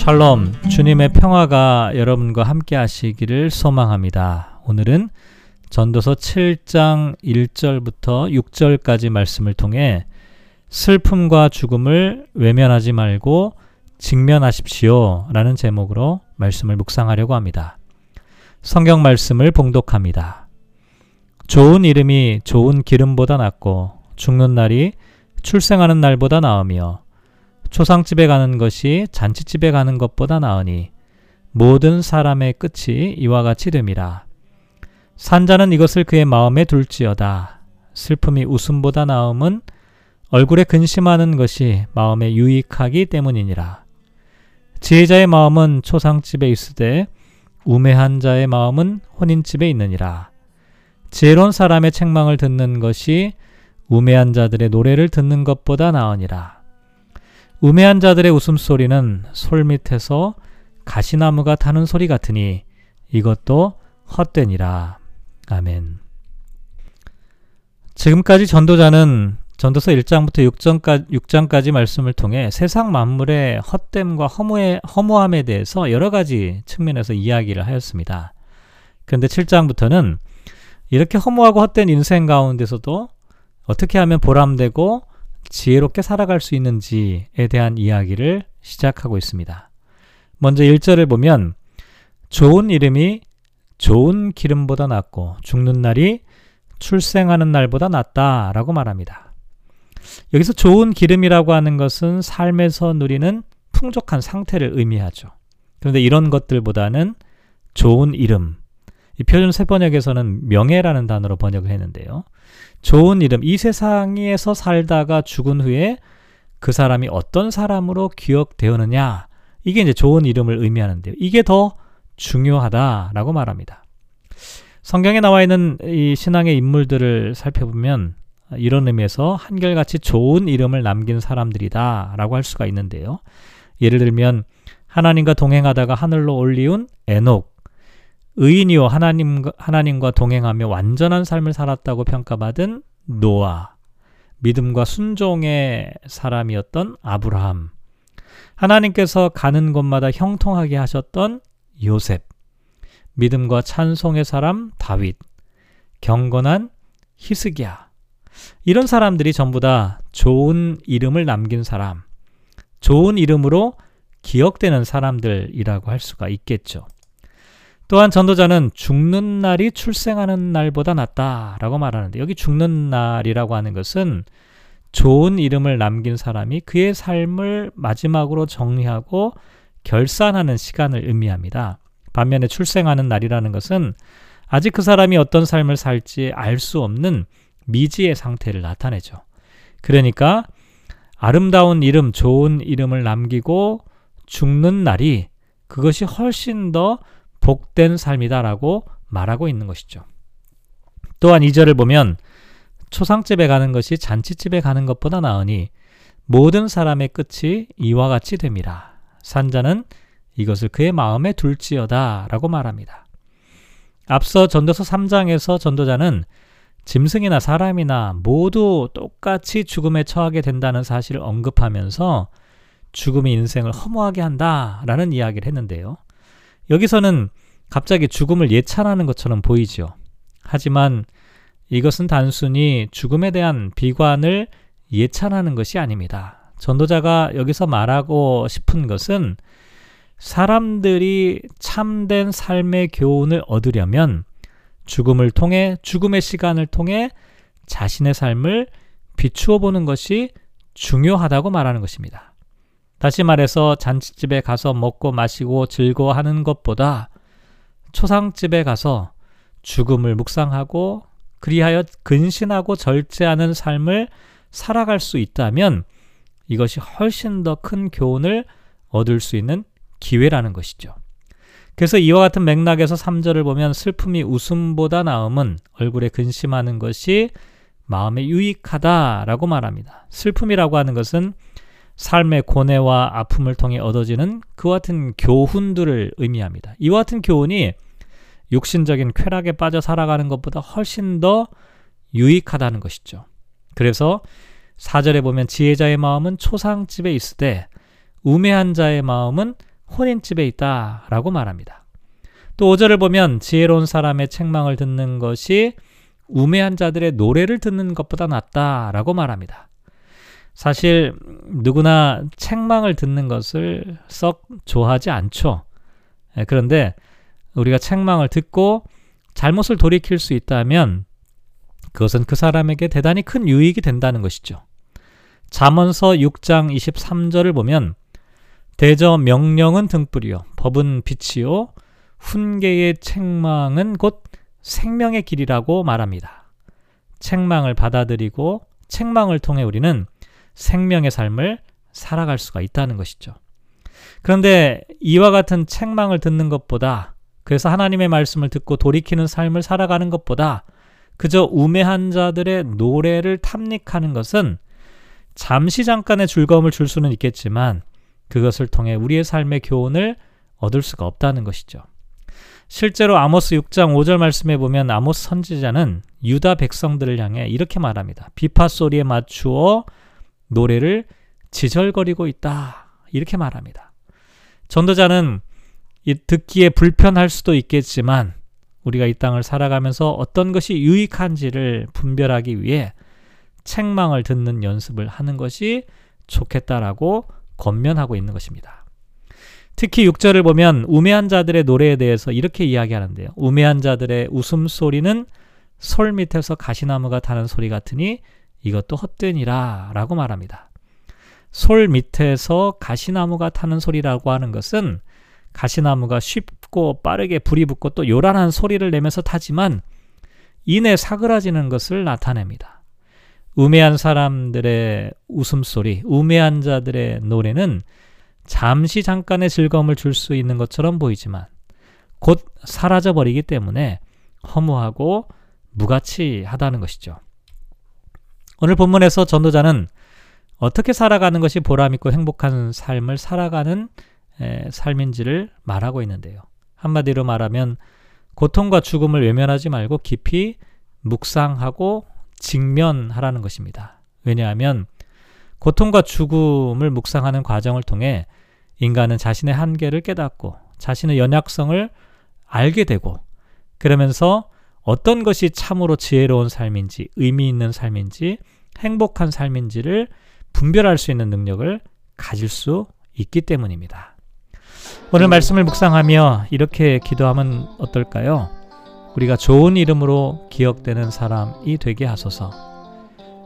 샬롬, 주님의 평화가 여러분과 함께 하시기를 소망합니다. 오늘은 전도서 7장 1절부터 6절까지 말씀을 통해 슬픔과 죽음을 외면하지 말고 직면하십시오 라는 제목으로 말씀을 묵상하려고 합니다. 성경 말씀을 봉독합니다. 좋은 이름이 좋은 기름보다 낫고 죽는 날이 출생하는 날보다 나으며 초상집에 가는 것이 잔치집에 가는 것보다 나으니 모든 사람의 끝이 이와 같이 됨이라. 산자는 이것을 그의 마음에 둘지어다. 슬픔이 웃음보다 나음은 얼굴에 근심하는 것이 마음에 유익하기 때문이니라. 지혜자의 마음은 초상집에 있으되 우매한 자의 마음은 혼인집에 있느니라. 지혜로운 사람의 책망을 듣는 것이 우매한 자들의 노래를 듣는 것보다 나으니라. 우매한 자들의 웃음소리는 솔 밑에서 가시나무가 타는 소리 같으니 이것도 헛되니라. 아멘. 지금까지 전도자는 전도서 1장부터 6장까지, 6장까지 말씀을 통해 세상 만물의 헛됨과 허무의, 허무함에 대해서 여러 가지 측면에서 이야기를 하였습니다. 그런데 7장부터는 이렇게 허무하고 헛된 인생 가운데서도 어떻게 하면 보람되고 지혜롭게 살아갈 수 있는지에 대한 이야기를 시작하고 있습니다. 먼저 1절을 보면 좋은 이름이 좋은 기름보다 낫고 죽는 날이 출생하는 날보다 낫다 라고 말합니다. 여기서 좋은 기름이라고 하는 것은 삶에서 누리는 풍족한 상태를 의미하죠. 그런데 이런 것들보다는 좋은 이름, 이 표준 세 번역에서는 명예라는 단어로 번역을 했는데요. 좋은 이름, 이 세상에서 살다가 죽은 후에 그 사람이 어떤 사람으로 기억되었느냐, 이게 이제 좋은 이름을 의미하는데요. 이게 더 중요하다라고 말합니다. 성경에 나와 있는 이 신앙의 인물들을 살펴보면 이런 의미에서 한결같이 좋은 이름을 남긴 사람들이다라고 할 수가 있는데요. 예를 들면 하나님과 동행하다가 하늘로 올리운 에녹, 의인이요 하나님 하나님과 동행하며 완전한 삶을 살았다고 평가받은 노아, 믿음과 순종의 사람이었던 아브라함, 하나님께서 가는 곳마다 형통하게 하셨던 요셉, 믿음과 찬송의 사람 다윗, 경건한 히스기야. 이런 사람들이 전부 다 좋은 이름을 남긴 사람, 좋은 이름으로 기억되는 사람들이라고 할 수가 있겠죠. 또한 전도자는 죽는 날이 출생하는 날보다 낫다라고 말하는데 여기 죽는 날이라고 하는 것은 좋은 이름을 남긴 사람이 그의 삶을 마지막으로 정리하고 결산하는 시간을 의미합니다. 반면에 출생하는 날이라는 것은 아직 그 사람이 어떤 삶을 살지 알 수 없는 미지의 상태를 나타내죠. 그러니까 아름다운 이름, 좋은 이름을 남기고 죽는 날이 그것이 훨씬 더 복된 삶이다라고 말하고 있는 것이죠. 또한 이절을 보면 초상집에 가는 것이 잔치집에 가는 것보다 나으니 모든 사람의 끝이 이와 같이 됩니다. 산자는 이것을 그의 마음에 둘지어다 라고 말합니다. 앞서 전도서 3장에서 전도자는 짐승이나 사람이나 모두 똑같이 죽음에 처하게 된다는 사실을 언급하면서 죽음이 인생을 허무하게 한다 라는 이야기를 했는데요. 여기서는 갑자기 죽음을 예찬하는 것처럼 보이죠. 하지만 이것은 단순히 죽음에 대한 비관을 예찬하는 것이 아닙니다. 전도자가 여기서 말하고 싶은 것은 사람들이 참된 삶의 교훈을 얻으려면 죽음을 통해, 죽음의 시간을 통해 자신의 삶을 비추어 보는 것이 중요하다고 말하는 것입니다. 다시 말해서 잔치집에 가서 먹고 마시고 즐거워하는 것보다 초상집에 가서 죽음을 묵상하고 그리하여 근신하고 절제하는 삶을 살아갈 수 있다면 이것이 훨씬 더 큰 교훈을 얻을 수 있는 기회라는 것이죠. 그래서 이와 같은 맥락에서 3절을 보면 슬픔이 웃음보다 나음은 얼굴에 근심하는 것이 마음에 유익하다라고 말합니다. 슬픔이라고 하는 것은 삶의 고뇌와 아픔을 통해 얻어지는 그와 같은 교훈들을 의미합니다. 이와 같은 교훈이 육신적인 쾌락에 빠져 살아가는 것보다 훨씬 더 유익하다는 것이죠. 그래서 사절에 보면 지혜자의 마음은 초상집에 때 우매한 자의 마음은 혼인집에 있다 라고 말합니다. 또 5절을 보면 지혜로운 사람의 책망을 듣는 것이 우매한 자들의 노래를 듣는 것보다 낫다 라고 말합니다. 사실 누구나 책망을 듣는 것을 썩 좋아하지 않죠. 예, 그런데 우리가 책망을 듣고 잘못을 돌이킬 수 있다면 그것은 그 사람에게 대단히 큰 유익이 된다는 것이죠. 잠언서 6장 23절을 보면 대저 명령은 등불이요 법은 빛이요 훈계의 책망은 곧 생명의 길이라고 말합니다. 책망을 받아들이고 책망을 통해 우리는 생명의 삶을 살아갈 수가 있다는 것이죠. 그런데 이와 같은 책망을 듣는 것보다 그래서 하나님의 말씀을 듣고 돌이키는 삶을 살아가는 것보다 그저 우매한 자들의 노래를 탐닉하는 것은 잠시 잠깐의 즐거움을 줄 수는 있겠지만 그것을 통해 우리의 삶의 교훈을 얻을 수가 없다는 것이죠. 실제로 아모스 6장 5절 말씀에 보면 아모스 선지자는 유다 백성들을 향해 이렇게 말합니다. 비파 소리에 맞추어 노래를 지절거리고 있다. 이렇게 말합니다. 전도자는 듣기에 불편할 수도 있겠지만 우리가 이 땅을 살아가면서 어떤 것이 유익한지를 분별하기 위해 책망을 듣는 연습을 하는 것이 좋겠다라고 권면하고 있는 것입니다. 특히 6절을 보면 우매한 자들의 노래에 대해서 이렇게 이야기하는데요. 우매한 자들의 웃음소리는 솔 밑에서 가시나무가 타는 소리 같으니 이것도 헛되니라 라고 말합니다. 솔 밑에서 가시나무가 타는 소리라고 하는 것은 가시나무가 쉽고 빠르게 불이 붙고 또 요란한 소리를 내면서 타지만 이내 사그라지는 것을 나타냅니다. 우매한 사람들의 웃음소리, 우매한 자들의 노래는 잠시 잠깐의 즐거움을 줄 수 있는 것처럼 보이지만 곧 사라져 버리기 때문에 허무하고 무가치하다는 것이죠. 오늘 본문에서 전도자는 어떻게 살아가는 것이 보람있고 행복한 삶을 살아가는 삶인지를 말하고 있는데요. 한마디로 말하면 고통과 죽음을 외면하지 말고 깊이 묵상하고 직면하라는 것입니다. 왜냐하면 고통과 죽음을 묵상하는 과정을 통해 인간은 자신의 한계를 깨닫고 자신의 연약성을 알게 되고 그러면서 어떤 것이 참으로 지혜로운 삶인지 의미 있는 삶인지 행복한 삶인지를 분별할 수 있는 능력을 가질 수 있기 때문입니다. 오늘 말씀을 묵상하며 이렇게 기도하면 어떨까요? 우리가 좋은 이름으로 기억되는 사람이 되게 하소서.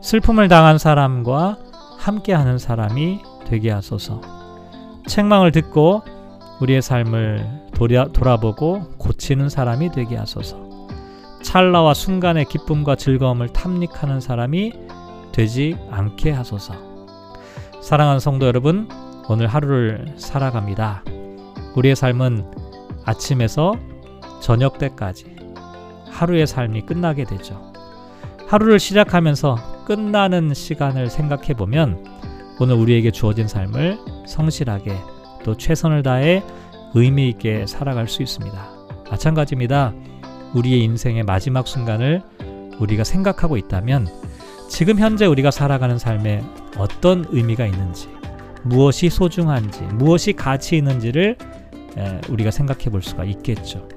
슬픔을 당한 사람과 함께하는 사람이 되게 하소서. 책망을 듣고 우리의 삶을 돌아, 돌아보고 고치는 사람이 되게 하소서. 찰나와 순간의 기쁨과 즐거움을 탐닉하는 사람이 되지 않게 하소서. 사랑하는 성도 여러분, 오늘 하루를 살아갑니다. 우리의 삶은 아침에서 저녁 때까지 하루의 삶이 끝나게 되죠. 하루를 시작하면서 끝나는 시간을 생각해 보면 오늘 우리에게 주어진 삶을 성실하게 또 최선을 다해 의미 있게 살아갈 수 있습니다. 마찬가지입니다. 우리의 인생의 마지막 순간을 우리가 생각하고 있다면 지금 현재 우리가 살아가는 삶에 어떤 의미가 있는지, 무엇이 소중한지, 무엇이 가치 있는지를 우리가 생각해 볼 수가 있겠죠.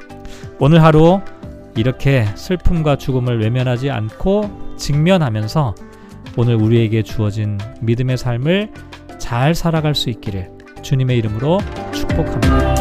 오늘 하루 이렇게 슬픔과 죽음을 외면하지 않고 직면하면서 오늘 우리에게 주어진 믿음의 삶을 잘 살아갈 수 있기를 주님의 이름으로 축복합니다.